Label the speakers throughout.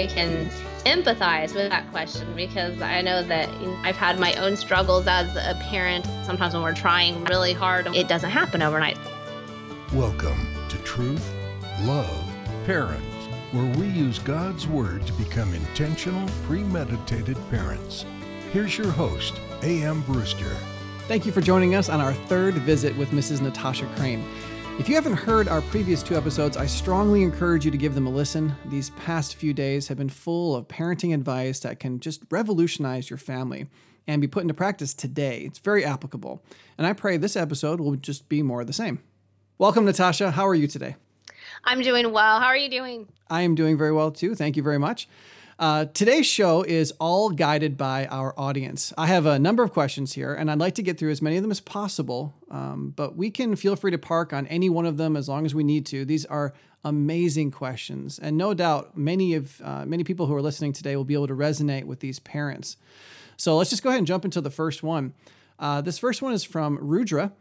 Speaker 1: I can empathize with that question because I know that I've had my own struggles as a parent. Sometimes when we're trying really hard, it doesn't happen overnight.
Speaker 2: Welcome to Truth, Love, Parents, where we use God's Word to become intentional, premeditated parents. Here's your host, A.M. Brewster.
Speaker 3: Thank you for joining us on our third visit with Mrs. Natasha Crain. If you haven't heard our previous two episodes, I strongly encourage you to give them a listen. These past few days have been full of parenting advice that can just revolutionize your family and be put into practice today. It's very applicable. And I pray this episode will just be more of the same. Welcome, Natasha. How are you today?
Speaker 1: I'm doing well. How are you doing?
Speaker 3: I am doing very well too. Thank you very much. Uh, today's show is all guided by our audience. I have a number of questions here, and I'd like to get through as many of them as possible. Um, but we can feel free to park on any one of them as long as we need to. These are amazing questions, and no doubt many of uh, many people who are listening today will be able to resonate with these parents. So let's just go ahead and jump into the first one. Uh, this first one is from Rudra,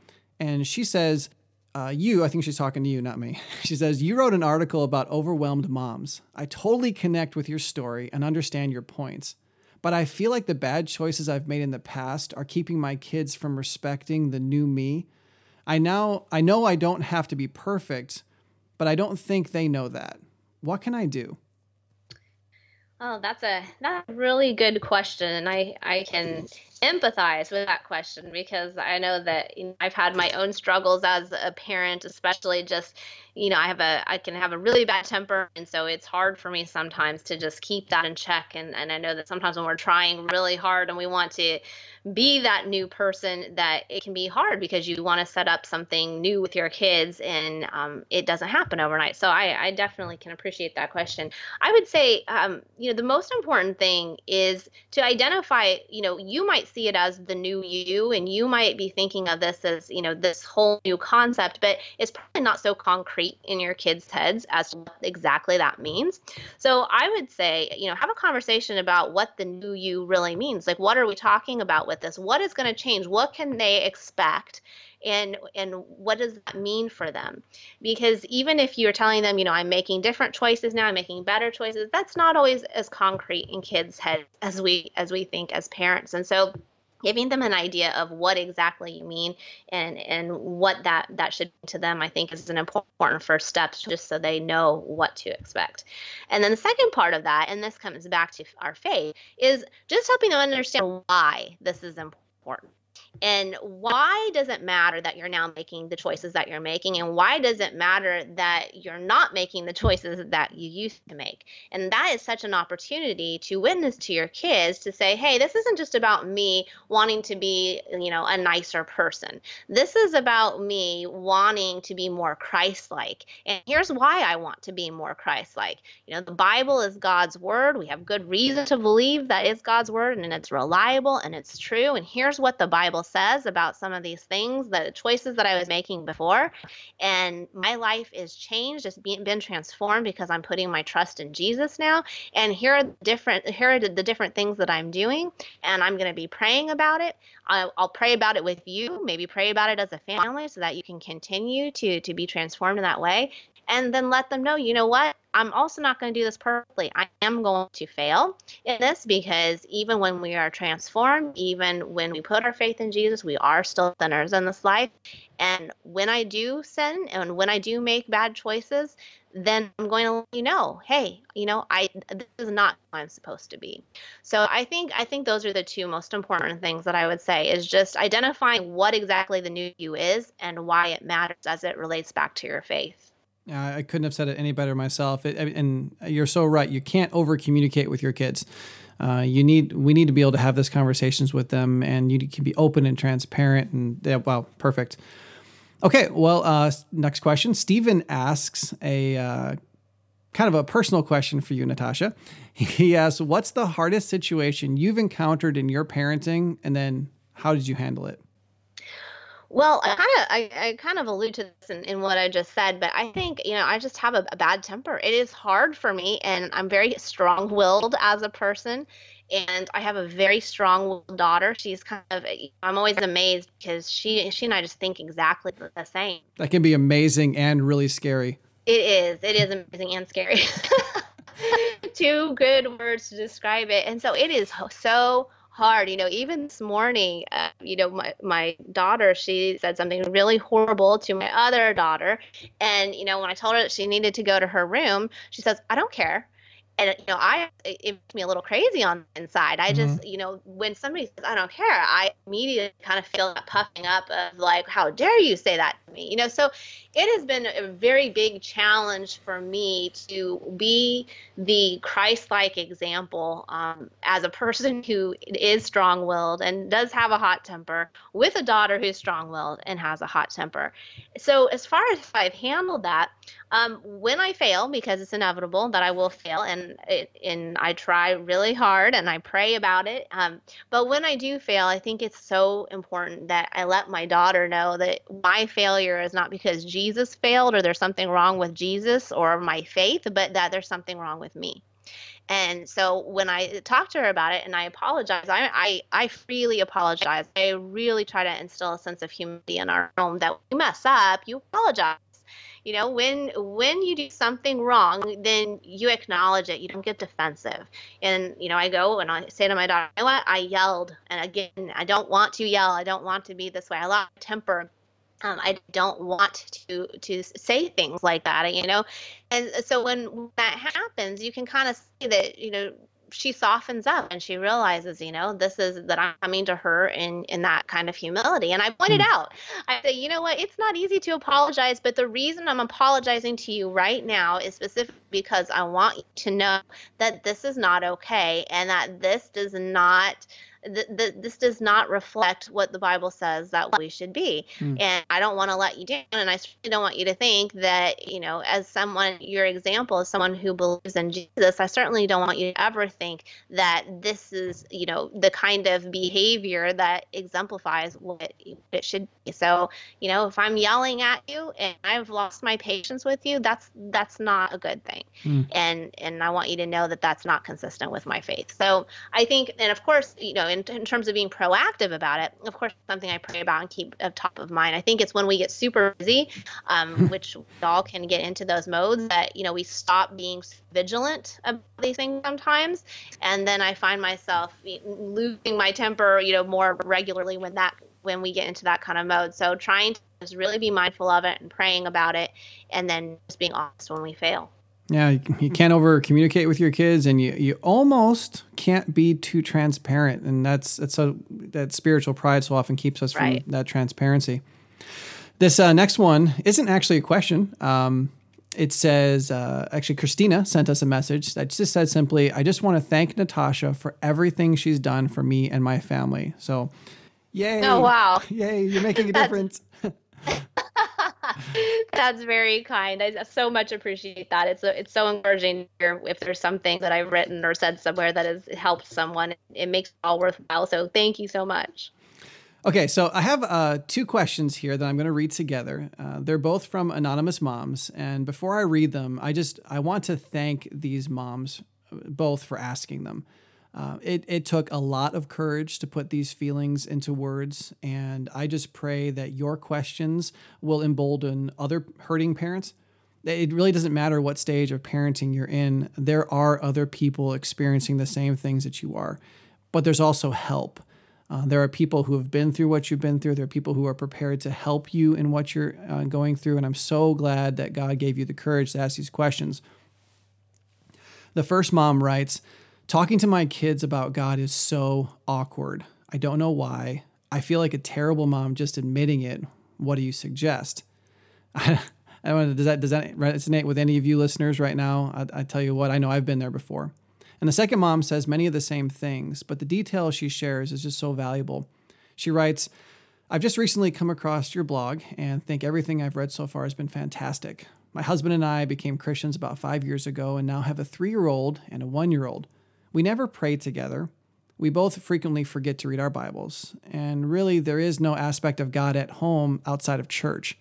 Speaker 3: and she says, uh, you, I think she's talking to you, not me. She says, You wrote an article about overwhelmed moms. I totally connect with your story and understand your points. But I feel like the bad choices I've made in the past are keeping my kids from respecting the new me. I now I know I don't have to be perfect, but I don't think they know that. What can I do?
Speaker 1: Oh, that's a that's a really good question, and I I can empathize with that question because I know that you know, I've had my own struggles as a parent, especially just you know I have a I can have a really bad temper, and so it's hard for me sometimes to just keep that in check. And and I know that sometimes when we're trying really hard and we want to be that new person that it can be hard because you want to set up something new with your kids and um, it doesn't happen overnight so I, I, definitely can appreciate that question i would say um, you know the most important thing is to identify you know you might see it as the new you and you might be thinking of this as you know this whole new concept but it's probably not so concrete in your kids heads as to what exactly that means so i would say you know have a conversation about what the new you really means like what are we talking about with this? What is going to change? What can they expect? And and what does that mean for them? Because even if you're telling them you know i'm making different choices now i'm making better choices that's not always as concrete in kids heads as we as we think as parents. And so giving them an idea of what exactly you mean and and what that that should to them i think is an important first step just so they know what to expect. And then the second part of that and this comes back to our faith is just helping them understand why this is important and why does it matter that you're now making the choices that you're making? And why does it matter that you're not making the choices that you used to make? And that is such an opportunity to witness to your kids to say, hey, this isn't just about me wanting to be, you know, a nicer person. This is about me wanting to be more Christ like. And here's why I want to be more Christ like. You know, the Bible is God's word. We have good reason to believe that it's God's word and it's reliable and it's true. And here's what the Bible says about some of these things, the choices that I was making before. And my life is changed, it's been, transformed because I'm putting my trust in Jesus now. And here are the different here are the different things that I'm doing, and I'm going to be praying about it. I'll, I'll pray about it with you, maybe pray about it as a family so that you can continue to to be transformed in that way and then let them know, you know what? I'm also not going to do this perfectly. I am going to fail in this because even when we are transformed, even when we put our faith in Jesus, we are still sinners in this life. And when I do sin and when I do make bad choices, then I'm going to let you know, hey, you know, I this is not who I'm supposed to be. So I think I think those are the two most important things that I would say is just identifying what exactly the new you is and why it matters as it relates back to your faith.
Speaker 3: Yeah, I couldn't have said it any better myself. It, and you're so right. You can't over communicate with your kids. Uh, you need we need to be able to have these conversations with them, and you can be open and transparent. And yeah, wow, perfect. Okay, well, uh, next question. Stephen asks a uh, kind of a personal question for you, Natasha. He asks, "What's the hardest situation you've encountered in your parenting, and then how did you handle it?"
Speaker 1: Well, I kind of I, I kind of allude to this in, in what I just said, but I think you know I just have a, a bad temper. It is hard for me, and I'm very strong-willed as a person, and I have a very strong-willed daughter. She's kind of eh, I'm always amazed because she she and I just think exactly the same.
Speaker 3: That can be amazing and really scary.
Speaker 1: It is. It is amazing and scary. two good words to describe it. And so it is so hard. You know, even this morning, uh, you know, my, my daughter, she said something really horrible to my other daughter. And, you know, when I told her that she needed to go to her room, she says, I don't care and you know i it makes me a little crazy on the inside i just mm-hmm. you know when somebody says i don't care i immediately kind of feel that puffing up of like how dare you say that to me you know so it has been a very big challenge for me to be the christ-like example um, as a person who is strong-willed and does have a hot temper with a daughter who's strong-willed and has a hot temper so as far as i've handled that um, when I fail, because it's inevitable that I will fail, and and I try really hard and I pray about it. Um, but when I do fail, I think it's so important that I let my daughter know that my failure is not because Jesus failed or there's something wrong with Jesus or my faith, but that there's something wrong with me. And so when I talk to her about it and I apologize, I, I, I freely apologize. I really try to instill a sense of humility in our home that we mess up, you apologize. You know when when you do something wrong then you acknowledge it. You don't get defensive. And you know i go and i say to my daughter you know what? I yelled and again i don't want to yell. I don't want to be this way. I lost temper um, I don't want to to say things like that, you know, and so when that happens, you can kind of see that you know she softens up and she realizes, you know, this is that I'm coming to her in in that kind of humility. And I pointed mm. out, I say, you know what, it's not easy to apologize, but the reason I'm apologizing to you right now is specifically because I want you to know that this is not okay and that this does not th- th- this does not reflect what the Bible says that we should be. Mm. And I don't want to let you down. And I certainly don't want you to think that, you know, as someone, your example is someone who believes in Jesus, I certainly don't want you to ever think that this is, you know, the kind of behavior that exemplifies what it should be. So, you know, if I'm yelling at you and I've lost my patience with you, that's that's not a good thing. Mm. And and I want you to know that that's not consistent with my faith. So I think, and of course, you know, in, in terms of being proactive about it, of course, something I pray about and keep at top of mind. I think it's when we get super busy, um, which we all can get into those modes that, you know, we stop being vigilant about these things sometimes. And then I find myself losing my temper, you know, more regularly when that when we get into that kind of mode. So trying to just really be mindful of it and praying about it and then just being honest when we fail.
Speaker 3: Yeah, you can't over communicate with your kids, and you, you almost can't be too transparent, and that's that's so that spiritual pride so often keeps us right. from that transparency. This uh, next one isn't actually a question. Um, it says uh, actually Christina sent us a message that just said simply, "I just want to thank Natasha for everything she's done for me and my family." So, yay!
Speaker 1: Oh wow!
Speaker 3: Yay! You're making a difference.
Speaker 1: That's very kind. I so much appreciate that. It's it's so encouraging if there's something that I've written or said somewhere that has helped someone. It makes it all worthwhile. So thank you so much.
Speaker 3: Okay, so I have uh, two questions here that I'm going to read together. Uh, they're both from anonymous moms, and before I read them, I just I want to thank these moms both for asking them. Uh, it, it took a lot of courage to put these feelings into words, and I just pray that your questions will embolden other hurting parents. It really doesn't matter what stage of parenting you're in, there are other people experiencing the same things that you are, but there's also help. Uh, there are people who have been through what you've been through. There are people who are prepared to help you in what you're uh, going through. And I'm so glad that God gave you the courage to ask these questions. The first mom writes, Talking to my kids about God is so awkward. I don't know why. I feel like a terrible mom just admitting it. What do you suggest? I, don't know, does that does that resonate with any of you listeners right now? I, I tell you what, I know I've been there before. And the second mom says many of the same things, but the detail she shares is just so valuable. She writes, I've just recently come across your blog and think everything I've read so far has been fantastic. My husband and I became Christians about five years ago and now have a three year old and a one year old. We never pray together. We both frequently forget to read our Bibles, and really, there is no aspect of God at home outside of church.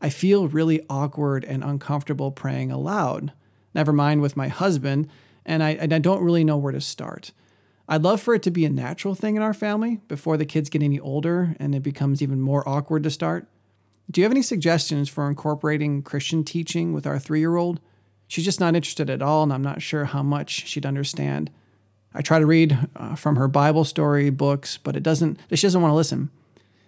Speaker 3: I feel really awkward and uncomfortable praying aloud, never mind with my husband, and I, and I don't really know where to start. I'd love for it to be a natural thing in our family before the kids get any older and it becomes even more awkward to start. Do you have any suggestions for incorporating Christian teaching with our three year old? she's just not interested at all, and I'm not sure how much she'd understand. I try to read uh, from her Bible story books, but it doesn't. She doesn't want to listen.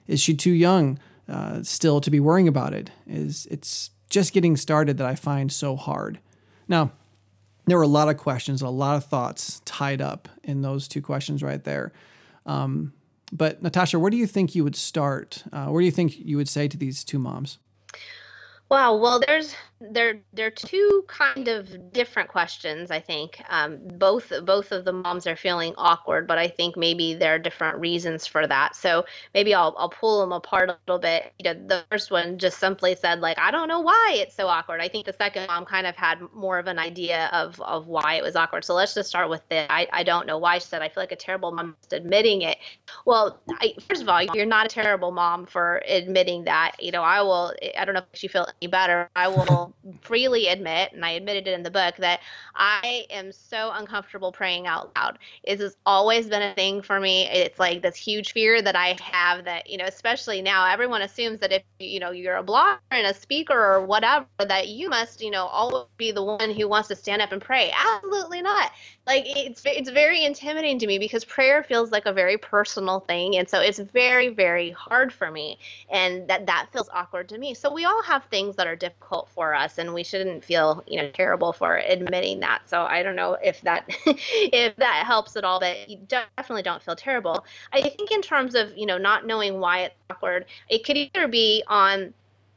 Speaker 3: Is she too young uh, still to be worrying about it? Is it's just getting started that I find so hard. Now, there were a lot of questions, a lot of thoughts tied up in those two questions right there. Um, but Natasha, where do you think you would start? Uh, where do you think you would say to these two moms?
Speaker 1: Wow. Well, there's there are two kind of different questions. I think um, both both of the moms are feeling awkward, but I think maybe there are different reasons for that. So maybe I'll I'll pull them apart a little bit. You know, the first one just simply said like I don't know why it's so awkward. I think the second mom kind of had more of an idea of of why it was awkward. So let's just start with the I I don't know why. She said I feel like a terrible mom just admitting it. Well, I, first of all, you're not a terrible mom for admitting that. You know, I will. I don't know if you feel any better. I will freely admit, and I admitted it in the book, that I am so uncomfortable praying out loud. It has always been a thing for me. It's like this huge fear that I have that, you know, especially now, everyone assumes that if, you know, you're a blogger and a speaker or whatever, that you must, you know, always be the one who wants to stand up and pray. Absolutely not like it's it's very intimidating to me because prayer feels like a very personal thing and so it's very very hard for me and that that feels awkward to me so we all have things that are difficult for us and we shouldn't feel you know terrible for admitting that. So i don't know if that if that helps at all but you definitely don't feel terrible. I think in terms of you know not knowing why it's awkward it could either be on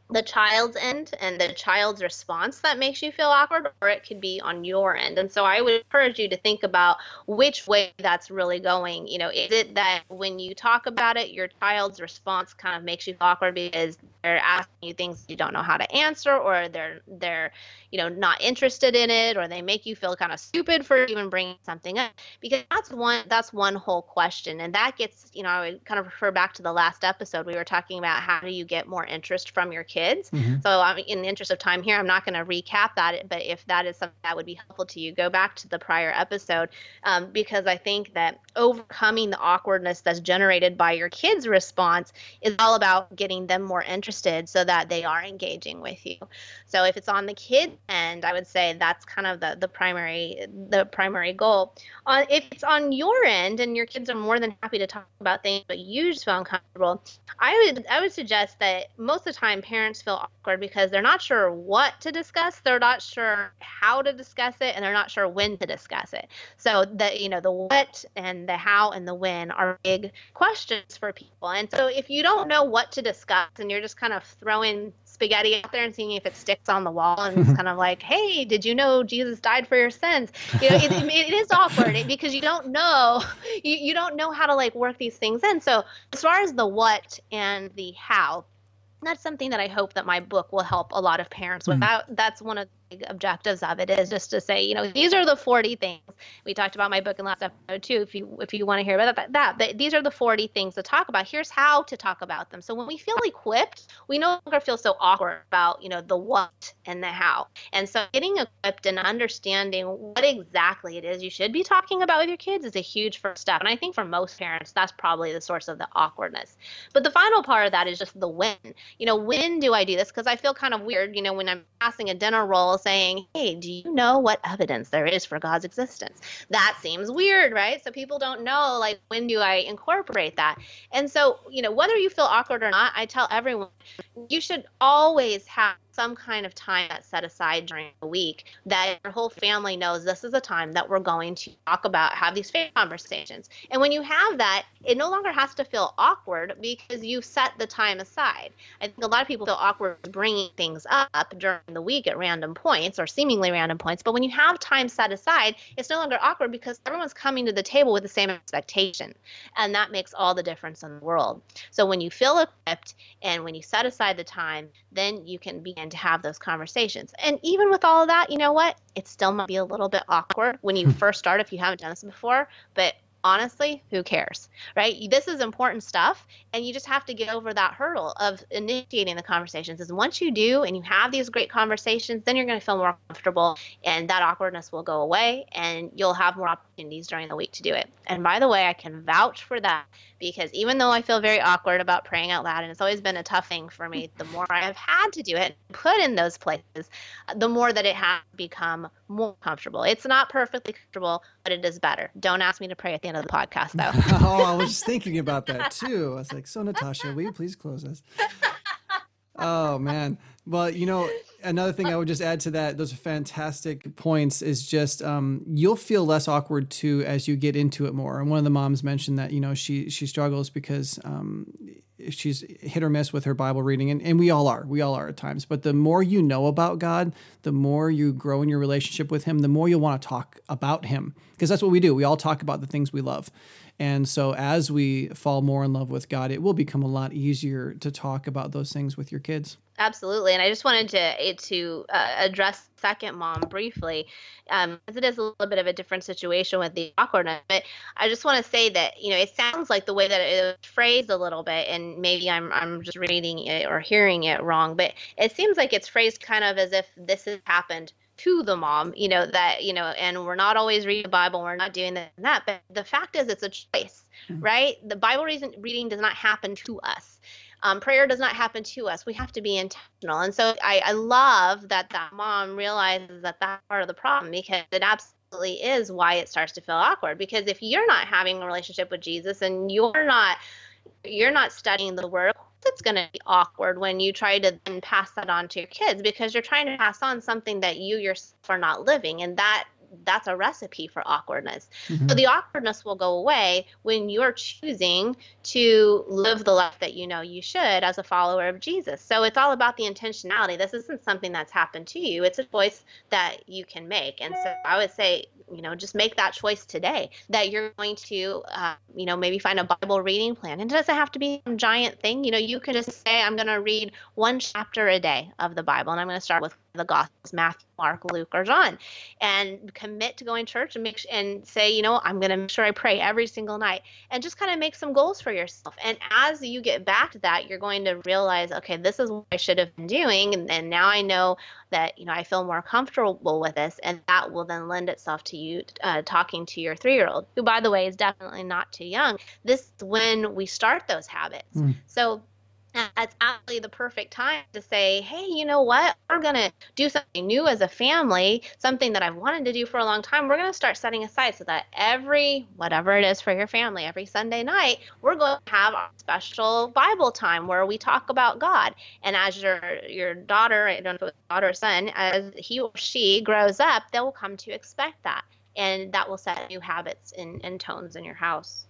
Speaker 1: the child's end and the child's response that makes you feel awkward, or it could be on your end. And so I would encourage you to think about which way that's really going. You know, is it that when you talk about it, your child's response kind of makes you awkward because they're asking you things you don't know how to answer, or they're they're you know not interested in it, or they make you feel kind of stupid for even bringing something up? Because that's one that's one whole question, and that gets you know I would kind of refer back to the last episode we were talking about how do you get more interest from your kids kids. Mm-hmm. So, um, in the interest of time here, I'm not going to recap that. But if that is something that would be helpful to you, go back to the prior episode um, because I think that overcoming the awkwardness that's generated by your kids' response is all about getting them more interested so that they are engaging with you. So, if it's on the kid end, I would say that's kind of the the primary the primary goal. On if it's on your end and your kids are more than happy to talk about things, but you just feel uncomfortable, I would I would suggest that most of the time parents parents feel awkward because they're not sure what to discuss, they're not sure how to discuss it, and they're not sure when to discuss it. So the you know the what and the how and the when are big questions for people. And so if you don't know what to discuss and you're just kind of throwing spaghetti out there and seeing if it sticks on the wall and it's kind of like hey did you know jesus died for your sins you know it, it is awkward because you don't know you, you don't know how to like work these things in so as far as the what and the how that's something that I hope that my book will help a lot of parents with. Mm. That, that's one of objectives of it is just to say, you know, these are the 40 things we talked about my book in last episode too. If you if you want to hear about that, that, these are the 40 things to talk about. Here's how to talk about them. So when we feel equipped, we no longer feel so awkward about you know the what and the how. And so getting equipped and understanding what exactly it is you should be talking about with your kids is a huge first step. And I think for most parents, that's probably the source of the awkwardness. But the final part of that is just the when. You know, when do I do this? Because I feel kind of weird. You know, when I'm passing a dinner roll saying, Hey, do you know what evidence there is for God's existence? That seems weird, right? So people don't know, like, when do I incorporate that? And so, you know, whether you feel awkward or not, I tell everyone you should always have some kind of time that's set aside during the week that your whole family knows this is a time that we're going to talk about, have these faith conversations. And when you have that, it no longer has to feel awkward because you set the time aside. I think a lot of people feel awkward bringing things up during the week at random points or seemingly random points. But when you have time set aside, it's no longer awkward because everyone's coming to the table with the same expectation. And that makes all the difference in the world. So when you feel equipped and when you set aside the time, then you can begin to have those conversations. And even with all of that, you know what? It still might be a little bit awkward when you hmm. first start if you haven't done this before, but honestly, who cares, right? This is important stuff, and you just have to get over that hurdle of initiating the conversations. Is once you do, and you have these great conversations, then you're going to feel more comfortable, and that awkwardness will go away, and you'll have more opportunities during the week to do it. And by the way, I can vouch for that because even though I feel very awkward about praying out loud, and it's always been a tough thing for me, the more I have had to do it, put in those places, the more that it has become more comfortable. It's not perfectly comfortable, but it is better. Don't ask me to pray at the end of the podcast, though.
Speaker 3: oh, I was just thinking about that too. I was like, so Natasha, will you please close us? oh man. Well, you know, another thing I would just add to that, those are fantastic points, is just um, you'll feel less awkward too as you get into it more. And one of the moms mentioned that, you know, she she struggles because um, she's hit or miss with her Bible reading, and, and we all are. We all are at times. But the more you know about God, the more you grow in your relationship with Him, the more you'll want to talk about Him. Because that's what we do. We all talk about the things we love. And so as we fall more in love with God, it will become a lot easier to talk about those things with your kids.
Speaker 1: Absolutely, and I just wanted to eh, to uh, address second mom briefly, um, because it is a little bit of a different situation with the awkwardness. But I just want to say that you know it sounds like the way that it was phrased a little bit, and maybe I'm I'm just reading it or hearing it wrong, but it seems like it's phrased kind of as if this has happened to the mom, you know, that, you know, and we're not always reading the Bible, we're not doing that and that. But the fact is, it's a choice, mm-hmm. right? The Bible reason, reading does not happen to us. Um, prayer does not happen to us. We have to be intentional. And so I, I love that that mom realizes that that's part of the problem because it absolutely is why it starts to feel awkward. Because if you're not having a relationship with Jesus and you're not you're not studying the word it's going to be awkward when you try to then pass that on to your kids because you're trying to pass on something that you yourself are not living. And that that's a recipe for awkwardness. Mm-hmm. So the awkwardness will go away when you're choosing to live the life that you know you should as a follower of Jesus. So it's all about the intentionality. This isn't something that's happened to you. It's a choice that you can make. And so I would say, you know, just make that choice today that you're going to, uh, you know, maybe find a Bible reading plan. And it doesn't have to be some giant thing. You know, you can just say, I'm going to read one chapter a day of the Bible, and I'm going to start with the Gospels, Matthew, Mark, Luke, or John, and commit to going to church and make and say, you know, I'm going to make sure I pray every single night, and just kind of make some goals for yourself. And as you get back to that, you're going to realize, okay, this is what I should have been doing, and, and now I know that you know I feel more comfortable with this, and that will then lend itself to you uh, talking to your three-year-old, who, by the way, is definitely not too young. This is when we start those habits. Mm. So that's absolutely the perfect time to say, hey, you know what? We're going to do something new as a family, something that I've wanted to do for a long time. We're going to start setting aside so that every, whatever it is for your family, every Sunday night, we're going to have a special Bible time where we talk about God. And as your your daughter, I don't know if daughter or son, as he or she grows up, they will come to expect that. And that will set new habits and, and tones in your house.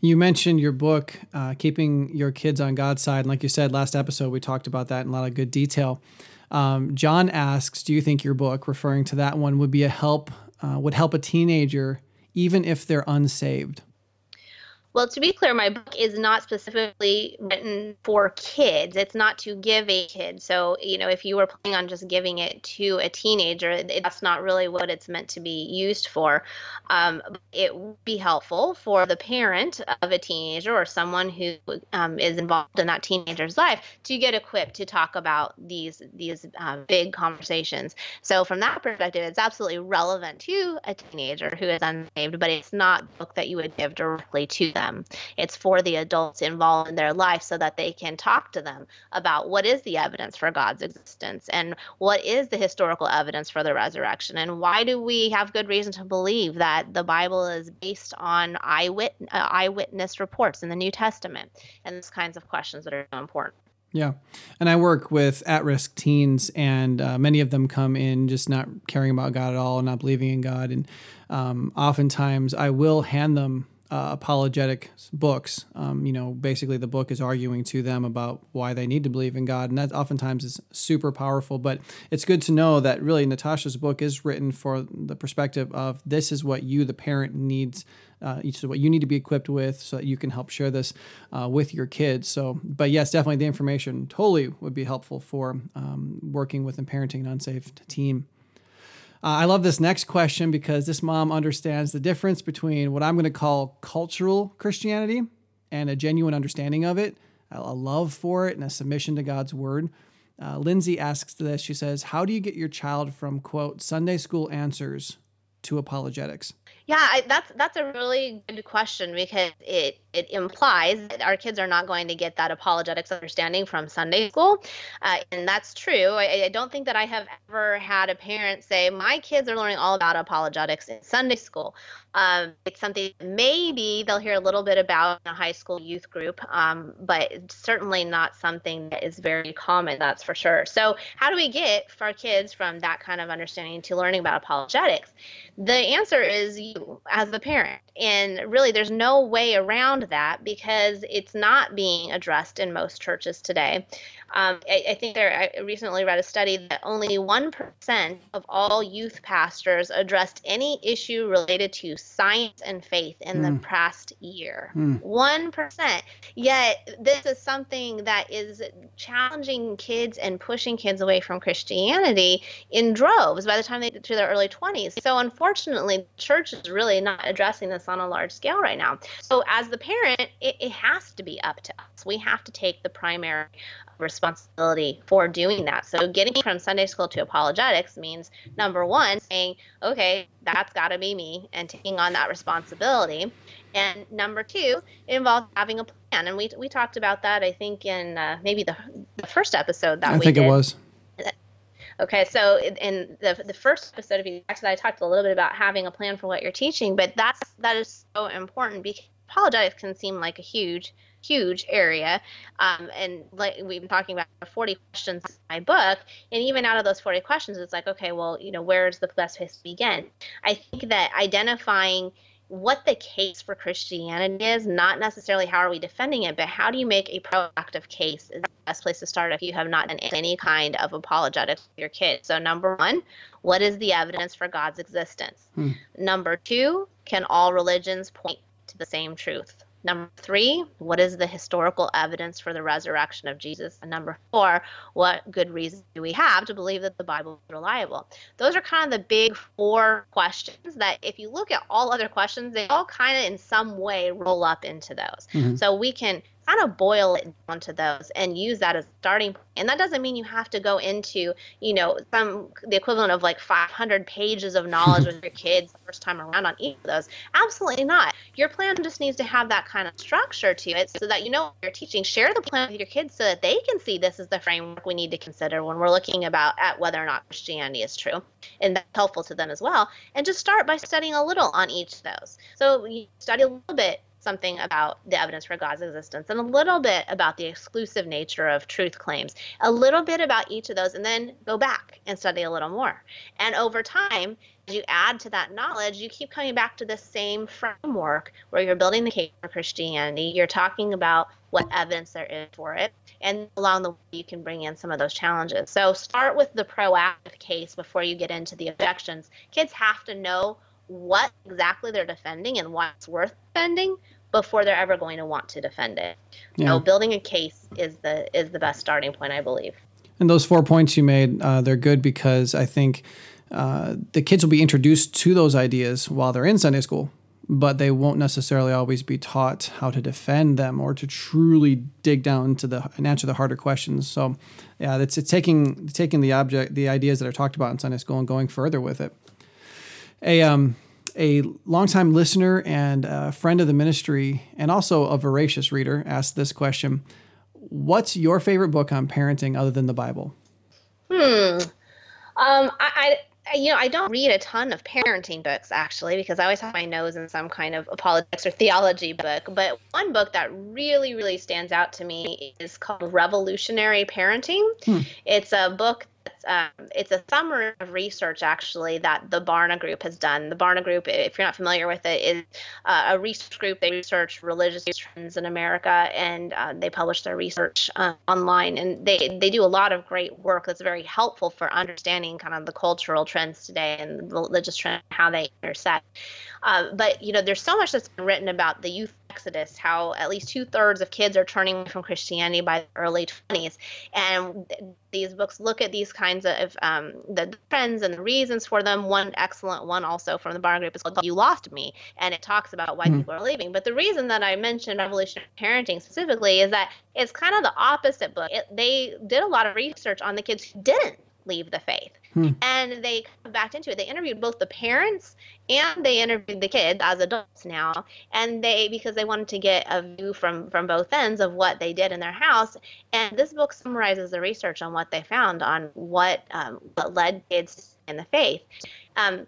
Speaker 3: You mentioned your book, uh, Keeping Your Kids on God's Side. And like you said, last episode, we talked about that in a lot of good detail. Um, John asks, Do you think your book, referring to that one, would be a help, uh, would help a teenager even if they're unsaved?
Speaker 1: Well, to be clear, my book is not specifically written for kids. It's not to give a kid. So, you know, if you were planning on just giving it to a teenager, that's not really what it's meant to be used for. Um, it would be helpful for the parent of a teenager or someone who um, is involved in that teenager's life to get equipped to talk about these these uh, big conversations. So, from that perspective, it's absolutely relevant to a teenager who is unsaved, but it's not a book that you would give directly to them them. It's for the adults involved in their life so that they can talk to them about what is the evidence for God's existence and what is the historical evidence for the resurrection and why do we have good reason to believe that the Bible is based on eyewit- uh, eyewitness reports in the New Testament and those kinds of questions that are important.
Speaker 3: Yeah. And I work with at risk teens, and uh, many of them come in just not caring about God at all, not believing in God. And um, oftentimes I will hand them uh, apologetic books. Um, you know, basically the book is arguing to them about why they need to believe in God, and that oftentimes is super powerful. But it's good to know that really Natasha's book is written for the perspective of this is what you, the parent, needs. Uh, each what you need to be equipped with so that you can help share this uh, with your kids. So, but yes, definitely the information totally would be helpful for um, working with and parenting an unsafe team. Uh, I love this next question because this mom understands the difference between what I'm going to call cultural Christianity and a genuine understanding of it, a love for it, and a submission to God's word. Uh, Lindsay asks this. She says, How do you get your child from, quote, Sunday school answers to apologetics?
Speaker 1: Yeah, I, that's that's a really good question because it it implies that our kids are not going to get that apologetics understanding from Sunday school, uh, and that's true. I, I, don't think that I have ever had a parent say my kids are learning all about apologetics in Sunday school. Um, it's something maybe they'll hear a little bit about in a high school youth group, um, but certainly not something that is very common. That's for sure. So, how do we get our kids from that kind of understanding to learning about apologetics? The answer is you as the parent. And really, there's no way around that because it's not being addressed in most churches today. Um, I, I, think there, I recently read a study that only 1% of all youth pastors addressed any issue related to science and faith in mm. the hmm. past year. Mm. 1%. Yet, this is something that is challenging kids and pushing kids away from Christianity in droves by the time they get to their early 20s. So, unfortunately, church is really not addressing this on a large scale right now. So, as the parent, it, it has to be up to us. We have to take the primary responsibility for doing that. So getting from Sunday school to apologetics means number one, saying, okay, that's got to be me and taking on that responsibility. And number two, it involves having a plan. And we, we talked about that, I think, in uh, maybe the, the first episode that
Speaker 3: I
Speaker 1: we
Speaker 3: think
Speaker 1: did.
Speaker 3: it was.
Speaker 1: Okay, so in the the first episode of you actually I talked a little bit about having a plan for what you're teaching, but that's that is so important because apologetics can seem like a huge huge area. Um, and like we've been talking about 40 questions in my book, and even out of those 40 questions, it's like, okay, well, you know, where's the best place to begin? I think that identifying what the case for Christianity is, not necessarily how are we defending it, but how do you make a proactive case is the best place to start if you have not done any kind of apologetics for your kids. So number one, what is the evidence for God's existence? Hmm. Number two, can all religions point to the same truth? Number three, what is the historical evidence for the resurrection of Jesus? And number four, what good reason do we have to believe that the Bible is reliable? Those are kind of the big four questions that, if you look at all other questions, they all kind of in some way roll up into those. Mm-hmm. So we can kind of boil it down to those and use that as a starting point. And that doesn't mean you have to go into, you know, some the equivalent of like 500 pages of knowledge with your kids the first time around on each of those. Absolutely not. Your plan just needs to have that kind of structure to it so that you know what you're teaching. Share the plan with your kids so that they can see this is the framework we need to consider when we're looking about at whether or not Christianity is true. And that's helpful to them as well. And just start by studying a little on each of those. So you study a little bit something about the evidence for God's existence and a little bit about the exclusive nature of truth claims, a little bit about each of those, and then go back and study a little more. And over time, as you add to that knowledge, you keep coming back to the same framework where you're building the case for Christianity. You're talking about what evidence there is for it. And along the way, you can bring in some of those challenges. So start with the proactive case before you get into the objections. Kids have to know what exactly they're defending and why it's worth defending before they're ever going to want to defend it. Yeah. So building a case is the is the best starting point, I believe.
Speaker 3: And those four points you made, uh, they're good because I think uh, the kids will be introduced to those ideas while they're in Sunday school, but they won't necessarily always be taught how to defend them or to truly dig down to the and answer the harder questions. So, yeah, it's, it's taking taking the object, the ideas that are talked about in Sunday school, and going further with it. A um, a longtime listener and a friend of the ministry, and also a voracious reader, asked this question What's your favorite book on parenting other than the Bible?
Speaker 1: Hmm. Um, I, I, you know, I don't read a ton of parenting books actually because I always have my nose in some kind of apologetics or theology book. But one book that really, really stands out to me is called Revolutionary Parenting. Hmm. It's a book um, it's a summary of research actually that the Barna Group has done. The Barna Group, if you're not familiar with it, is uh, a research group. They research religious trends in America, and uh, they publish their research uh, online. And they they do a lot of great work that's very helpful for understanding kind of the cultural trends today and religious trends, how they intersect. Uh, but you know, there's so much that's been written about the youth exodus, how at least two thirds of kids are turning from Christianity by the early 20s, and these books look at these kinds of um, the trends and the reasons for them. One excellent one also from the Barna Group is called "You Lost Me," and it talks about why mm-hmm. people are leaving. But the reason that I mentioned revolutionary parenting specifically is that it's kind of the opposite book. It, they did a lot of research on the kids who didn't leave the faith. Hmm. And they backed into it. They interviewed both the parents and they interviewed the kids as adults now. And they because they wanted to get a view from from both ends of what they did in their house. And this book summarizes the research on what they found on what um, what led kids in the faith. Um,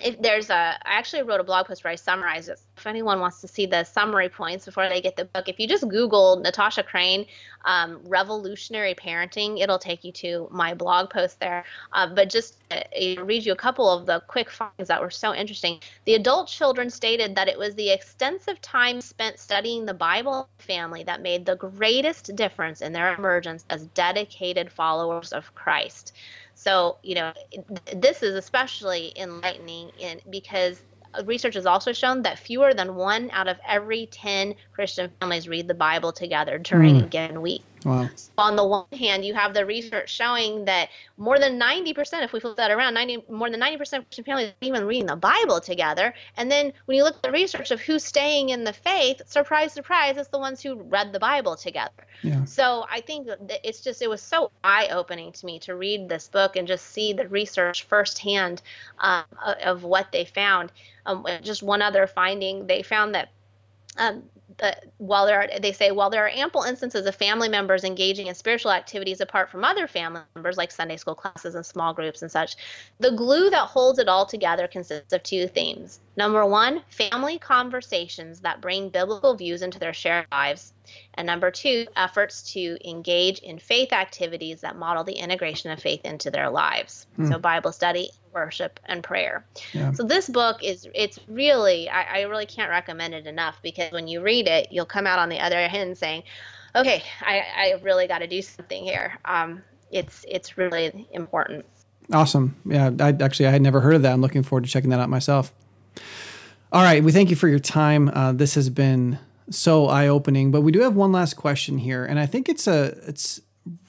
Speaker 1: if there's a i actually wrote a blog post where i summarize it if anyone wants to see the summary points before they get the book if you just google natasha Crain, um, revolutionary parenting it'll take you to my blog post there. Uh, but just uh, read you a couple of the quick findings that were so interesting. The adult children stated that it was the extensive time spent studying the bible family that made the greatest difference in their emergence as dedicated followers of christ. So, you know, this is especially enlightening in because research has also shown that fewer than one out of every 10 Christian families read the Bible together during mm. a given week. Wow. So on the one hand, you have the research showing that more than 90%, if we flip that around, 90, more than 90% of Christian families are even reading the Bible together. And then when you look at the research of who's staying in the faith, surprise, surprise, it's the ones who read the Bible together. Yeah. So I think it's just, it was so eye opening to me to read this book and just see the research firsthand um, of what they found. Um, just one other finding, they found that um, Uh, while there are, they say while there are ample instances of family members engaging in spiritual activities apart from other family members like sunday school classes and small groups and such the glue that holds it all together consists of two themes number one family conversations that bring biblical views into their shared lives and number two efforts to engage in faith activities that model the integration of faith into their lives hmm. so bible study worship and prayer. Yeah. So this book is it's really I, I really can't recommend it enough because when you read it, you'll come out on the other end saying, Okay, I, I really got to do something here. Um, it's it's really important.
Speaker 3: Awesome. Yeah, I actually I had never heard of that. I'm looking forward to checking that out myself. All right, we thank you for your time. Uh, this has been so eye opening, but we do have one last question here, and I think it's a it's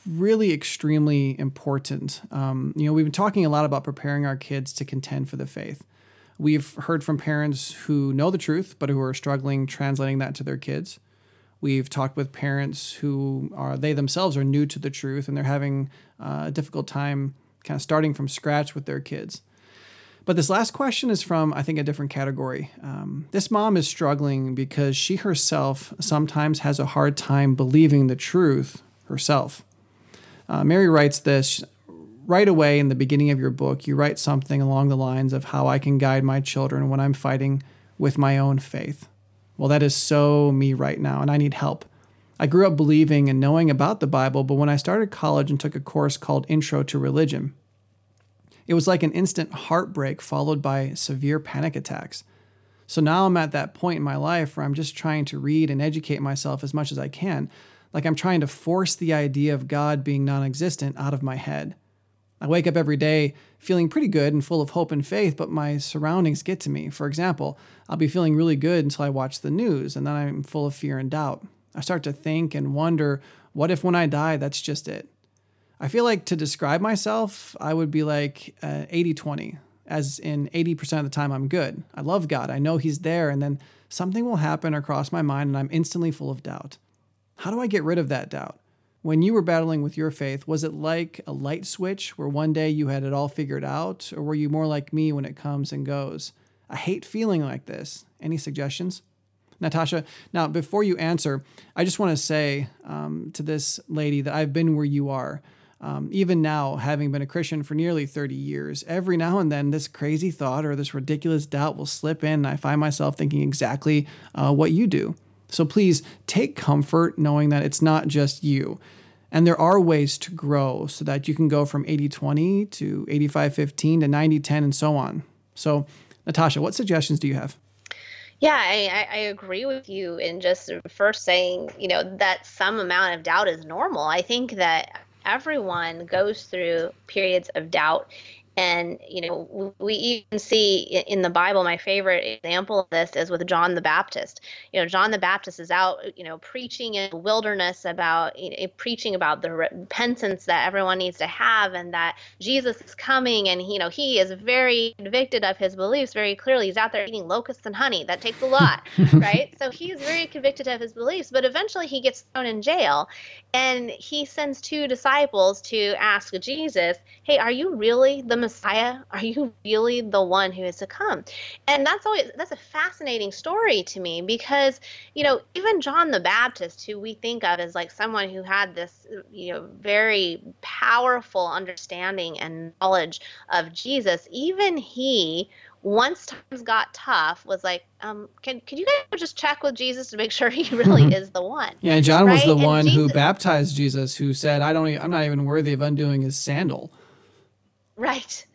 Speaker 3: really extremely important. Um, you know, we've been talking a lot about preparing our kids to contend for the faith. We've heard from parents who know the truth, but who are struggling translating that to their kids. We've talked with parents who are, they themselves are new to the truth and they're having uh, a difficult time kind of starting from scratch with their kids. But this last question is from, I think, a different category. Um, this mom is struggling because she herself sometimes has a hard time believing the truth herself. Uh, Mary writes this right away in the beginning of your book. You write something along the lines of how I can guide my children when I'm fighting with my own faith. Well, that is so me right now, and I need help. I grew up believing and knowing about the Bible, but when I started college and took a course called Intro to Religion, it was like an instant heartbreak followed by severe panic attacks. So now I'm at that point in my life where I'm just trying to read and educate myself as much as I can like I'm trying to force the idea of God being non existent out of my head. I wake up every day feeling pretty good and full of hope and faith, but my surroundings get to me. For example, I'll be feeling really good until I watch the news, and then I'm full of fear and doubt. I start to think and wonder what if when I die, that's just it? I feel like to describe myself, I would be like 80 uh, 20, as in 80% of the time I'm good. I love God, I know He's there, and then something will happen or cross my mind, and I'm instantly full of doubt. How do I get rid of that doubt? When you were battling with your faith, was it like a light switch where one day you had it all figured out, or were you more like me when it comes and goes? I hate feeling like this. Any suggestions? Natasha, now before you answer, I just want to say um, to this lady that I've been where you are. Um, even now, having been a Christian for nearly 30 years, every now and then this crazy thought or this ridiculous doubt will slip in, and I find myself thinking exactly uh, what you do. So please take comfort knowing that it's not just you. And there are ways to grow so that you can go from 80 20 to 85 15 to 90 10 and so on. So, Natasha, what suggestions do you have?
Speaker 1: Yeah, I, I agree with you in just first saying, you know, that some amount of doubt is normal. I think that everyone goes through periods of doubt And, you know, we even see in the Bible, my favorite example of this is with John the Baptist. You know, John the Baptist is out, you know, preaching in the wilderness about, you know, preaching about the repentance that everyone needs to have and that Jesus is coming. And, you know, he is very convicted of his beliefs very clearly. He's out there eating locusts and honey. That takes a lot, right? So he's very convicted of his beliefs, but eventually he gets thrown in jail. And he sends two disciples to ask Jesus, hey, are you really the Messiah? Are you really the one who is to come? And that's always that's a fascinating story to me because, you know, even John the Baptist, who we think of as like someone who had this, you know, very powerful understanding and knowledge of Jesus, even he once times got tough was like um can could you guys just check with jesus to make sure he really is the one
Speaker 3: yeah john right? was the and one jesus, who baptized jesus who said i don't i'm not even worthy of undoing his sandal
Speaker 1: Right.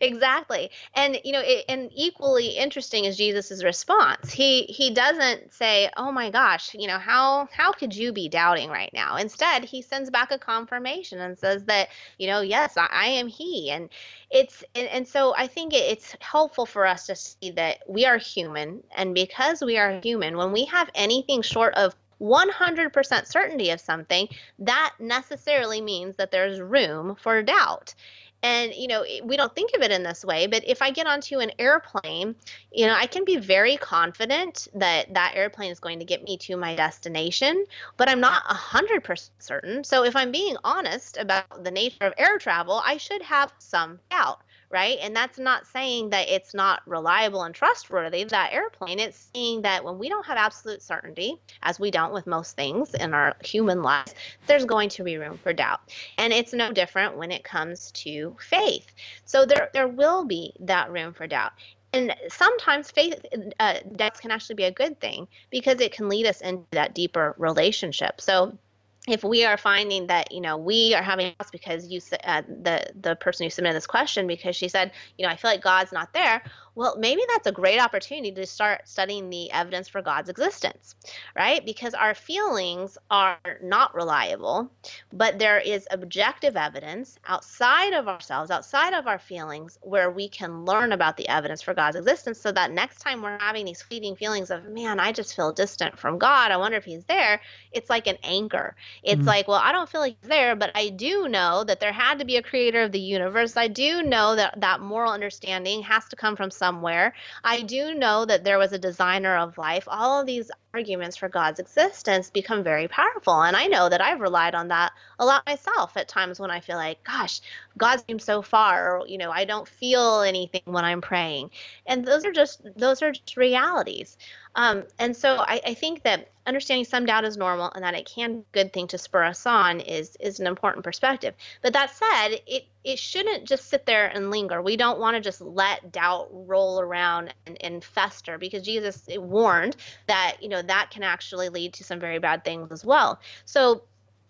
Speaker 1: Exactly. And you know, it, and equally interesting is Jesus's response. He he doesn't say, "Oh my gosh, you know, how how could you be doubting right now?" Instead, he sends back a confirmation and says that, you know, yes, I, I am he. And it's and, and so I think it, it's helpful for us to see that we are human and because we are human, when we have anything short of 100% certainty of something, that necessarily means that there's room for doubt. And, you know, we don't think of it in this way, but if I get onto an airplane, you know, I can be very confident that that airplane is going to get me to my destination, but I'm not 100% certain. So if I'm being honest about the nature of air travel, I should have some doubt right? And that's not saying that it's not reliable and trustworthy, that airplane. It's saying that when we don't have absolute certainty, as we don't with most things in our human lives, there's going to be room for doubt. And it's no different when it comes to faith. So there, there will be that room for doubt. And sometimes faith uh, doubts can actually be a good thing because it can lead us into that deeper relationship. So if we are finding that you know we are having doubts because you uh, the the person who submitted this question because she said you know I feel like God's not there well, maybe that's a great opportunity to start studying the evidence for God's existence, right? Because our feelings are not reliable, but there is objective evidence outside of ourselves, outside of our feelings, where we can learn about the evidence for God's existence so that next time we're having these fleeting feelings of, man, I just feel distant from God, I wonder if He's there, it's like an anchor. It's mm-hmm. like, well, I don't feel like He's there, but I do know that there had to be a creator of the universe. I do know that that moral understanding has to come from some somewhere. I do know that there was a designer of life. All of these arguments for God's existence become very powerful. And I know that I've relied on that a lot myself at times when I feel like, gosh, God seems so far, or, you know, I don't feel anything when I'm praying. And those are just those are just realities. Um, and so I, I, think that understanding some doubt is normal and that it can be a good thing to spur us on is is an important perspective. But that said, it it shouldn't just sit there and linger. We don't want to just let doubt roll around and, and fester because Jesus warned that you know that can actually lead to some very bad things as well. So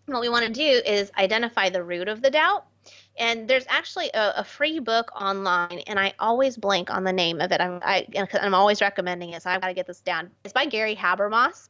Speaker 1: what we want to do is identify the root of the doubt and there's actually a, a, free book online, and I always blank on the name of it. I'm I, am always recommending it, so I've got to get this down. It's by Gary Habermas,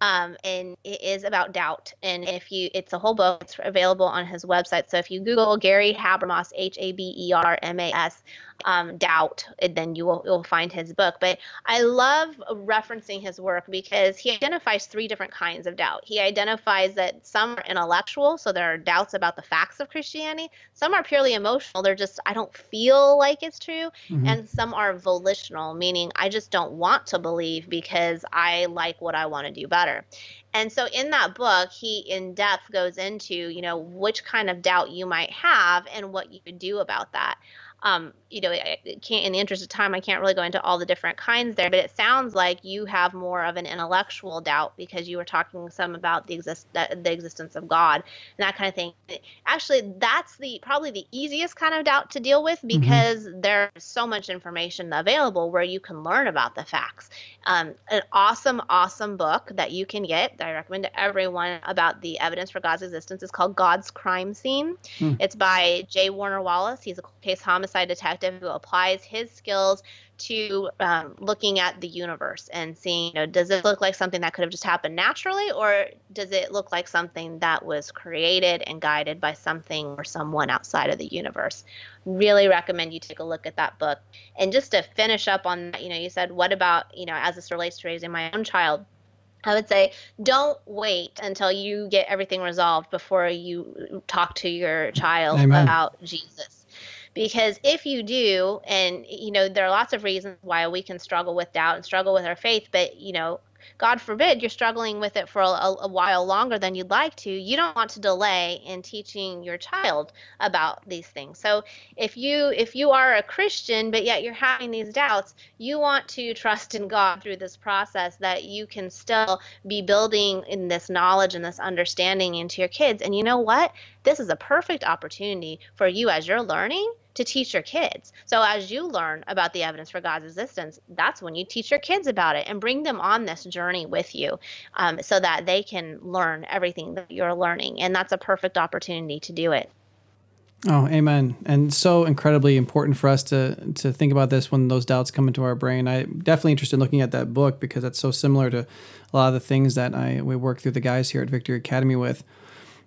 Speaker 1: um, and it is about doubt. And if you, it's a whole book. It's available on his website. So if you Google Gary Habermas, H A B E R M A S, um, doubt, then you will you'll find his book. But I love referencing his work because he identifies three different kinds of doubt. He identifies that some are intellectual, so there are doubts about the facts of Christianity. Some are purely emotional. They're just I don't feel like it's true, mm-hmm. and some are volitional, meaning I just don't want to believe because I like what I want to do better. And so in that book, he in depth goes into, you know, which kind of doubt you might have and what you could do about that um, you know, I can't in the interest of time, I can't really go into all the different kinds there, but it sounds like you have more of an intellectual doubt because you were talking some about the exist the existence of God and that kind of thing. Actually, that's the probably the easiest kind of doubt to deal with mm-hmm. because mm-hmm. there's so much information available where you can learn about the facts. Um, an awesome, awesome book that you can get that I recommend to everyone about the evidence for God's existence is called God's Crime Scene. Mm. It's by J. Warner Wallace. He's a case homicide homicide detective who applies his skills to um, looking at the universe and seeing, you know, does it look like something that could have just happened naturally, or does it look like something that was created and guided by something or someone outside of the universe? Really recommend you take a look at that book. And just to finish up on that, you know, you said, what about, you know, as this relates to raising my own child? I would say don't wait until you get everything resolved before you talk to your child Amen. about Jesus because if you do and you know there are lots of reasons why we can struggle with doubt and struggle with our faith but you know God forbid you're struggling with it for a, a, while longer than you'd like to, you don't want to delay in teaching your child about these things. So if you if you are a Christian but yet you're having these doubts, you want to trust in God through this process that you can still be building in this knowledge and this understanding into your kids. And you know what? This is a perfect opportunity for you as you're learning to teach your kids. So as you learn about the evidence for God's existence, that's when you teach your kids about it and bring them on this journey with you um, so that they can learn everything that you're learning. And that's a perfect opportunity to do it.
Speaker 3: Oh, amen. And so incredibly important for us to to think about this when those doubts come into our brain. I'm definitely interested in looking at that book because that's so similar to a lot of the things that I we work through the guys here at Victory Academy with.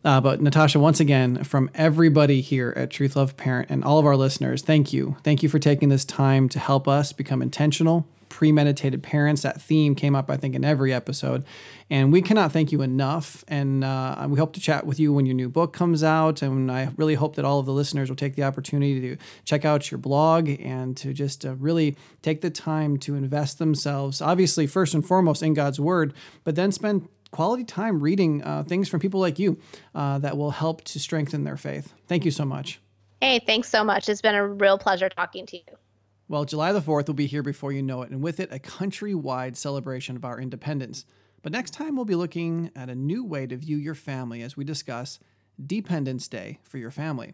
Speaker 3: Uh, but Natasha, once again, from everybody here at Truth Love Parent and all of our listeners, thank you. Thank you for taking this time to help us become intentional, premeditated parents. That theme came up, I think, in every episode. And we cannot thank you enough. And uh, we hope to chat with you when your new book comes out. And I really hope that all of the listeners will take the opportunity to check out your blog and to just uh, really take the time to invest themselves, obviously, first and foremost, in God's Word, but then spend quality time reading uh, things from people like you uh, that will help to strengthen their faith. Thank you so much.
Speaker 1: Hey, thanks so much. It's been a real pleasure talking to you.
Speaker 3: Well, July the 4th will be here before you know it, and with it, a countrywide celebration of our independence. But next time, we'll be looking at a new way to view your family as we discuss Dependence Day for your family.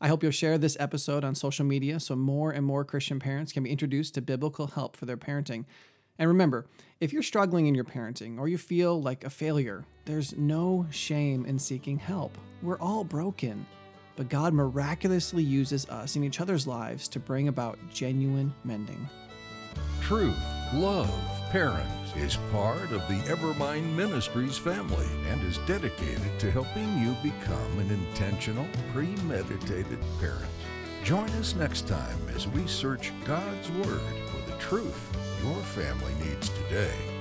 Speaker 3: I hope you'll share this episode on social media so more and more Christian parents can be introduced to biblical help for their parenting. And remember, if you're struggling in your parenting or you feel like a failure, there's no shame in seeking help. We're all broken, but God miraculously uses us in each other's lives to bring about genuine mending.
Speaker 2: Truth, love, parent is part of the Evermind Ministries family and is dedicated to helping you become an intentional, premeditated parent. Join us next time as we search God's Word for the truth your family needs today.